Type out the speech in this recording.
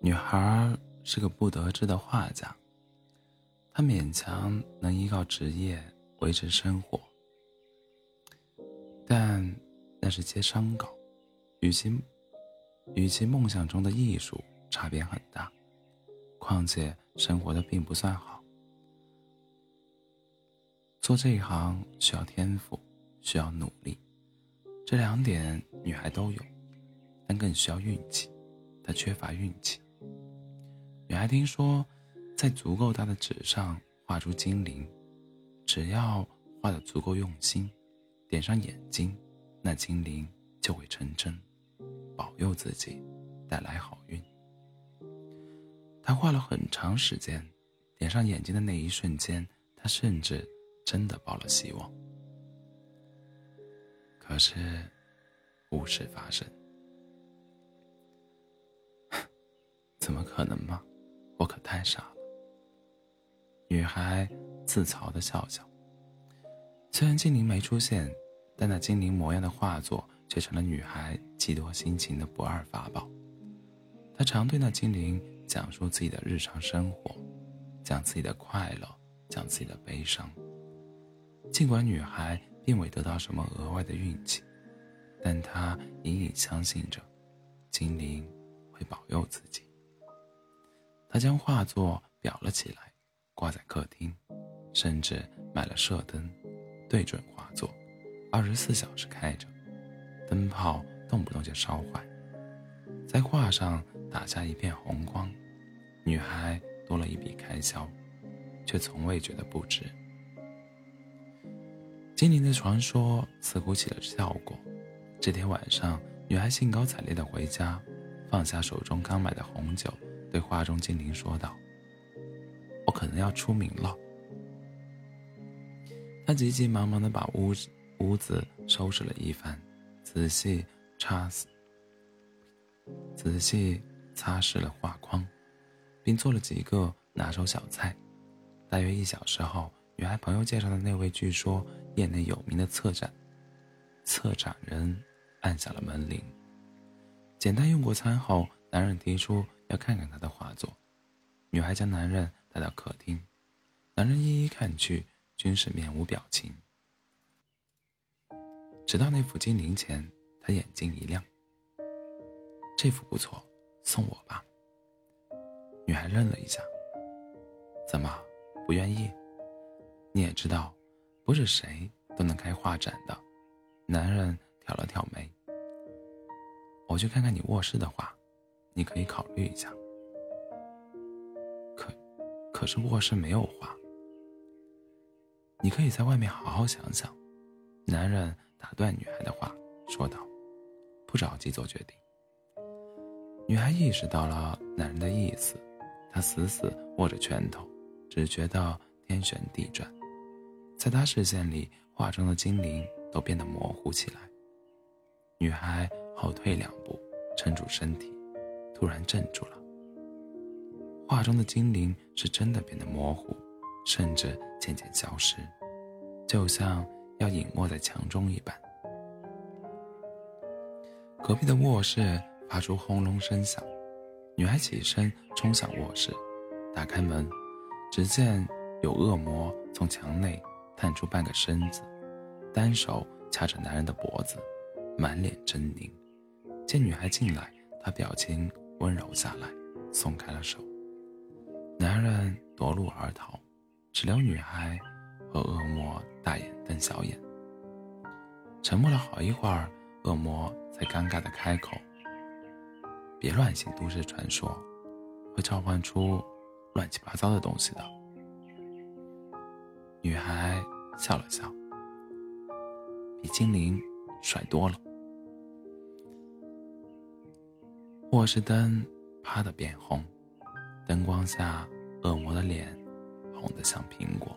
女孩是个不得志的画家，她勉强能依靠职业维持生活，但那是接商稿，与其与其梦想中的艺术差别很大。况且生活的并不算好，做这一行需要天赋，需要努力，这两点女孩都有，但更需要运气，她缺乏运气。女孩听说，在足够大的纸上画出精灵，只要画的足够用心，点上眼睛，那精灵就会成真，保佑自己，带来好运。她画了很长时间，点上眼睛的那一瞬间，她甚至真的抱了希望。可是，无事发生。怎么可能吗？我可太傻了。女孩自嘲的笑笑。虽然精灵没出现，但那精灵模样的画作却成了女孩寄托心情的不二法宝。她常对那精灵讲述自己的日常生活，讲自己的快乐，讲自己的悲伤。尽管女孩并未得到什么额外的运气，但她隐隐相信着，精灵会保佑自己。他将画作裱了起来，挂在客厅，甚至买了射灯，对准画作，二十四小时开着，灯泡动不动就烧坏，在画上打下一片红光。女孩多了一笔开销，却从未觉得不值。精灵的传说似乎起了效果。这天晚上，女孩兴高采烈地回家，放下手中刚买的红酒。对画中精灵说道：“我可能要出名了。”他急急忙忙的把屋屋子收拾了一番，仔细擦仔细擦拭了画框，并做了几个拿手小菜。大约一小时后，女孩朋友介绍的那位据说业内有名的策展策展人按下了门铃。简单用过餐后，男人提出。要看看他的画作，女孩将男人带到客厅，男人一一看去，均是面无表情。直到那幅精灵前，他眼睛一亮：“这幅不错，送我吧。”女孩愣了一下：“怎么不愿意？你也知道，不是谁都能开画展的。”男人挑了挑眉：“我去看看你卧室的画。”你可以考虑一下，可是卧室没有花。你可以在外面好好想想。男人打断女孩的话，说道：“不着急做决定。”女孩意识到了男人的意思，她死死握着拳头，只觉得天旋地转。在她视线里，画中的精灵都变得模糊起来。女孩后退两步，撑住身体。突然镇住了。画中的精灵是真的变得模糊，甚至渐渐消失，就像要隐没在墙中一般。隔壁的卧室发出轰隆声响，女孩起身冲向卧室，打开门，只见有恶魔从墙内探出半个身子，单手掐着男人的脖子，满脸狰狞。见女孩进来，他表情。温柔下来，松开了手。男人夺路而逃，只留女孩和恶魔大眼瞪小眼。沉默了好一会儿，恶魔才尴尬的开口：“别乱信都市传说，会召唤出乱七八糟的东西的。”女孩笑了笑，比精灵帅多了。卧室灯啪的变红，灯光下，恶魔的脸红得像苹果。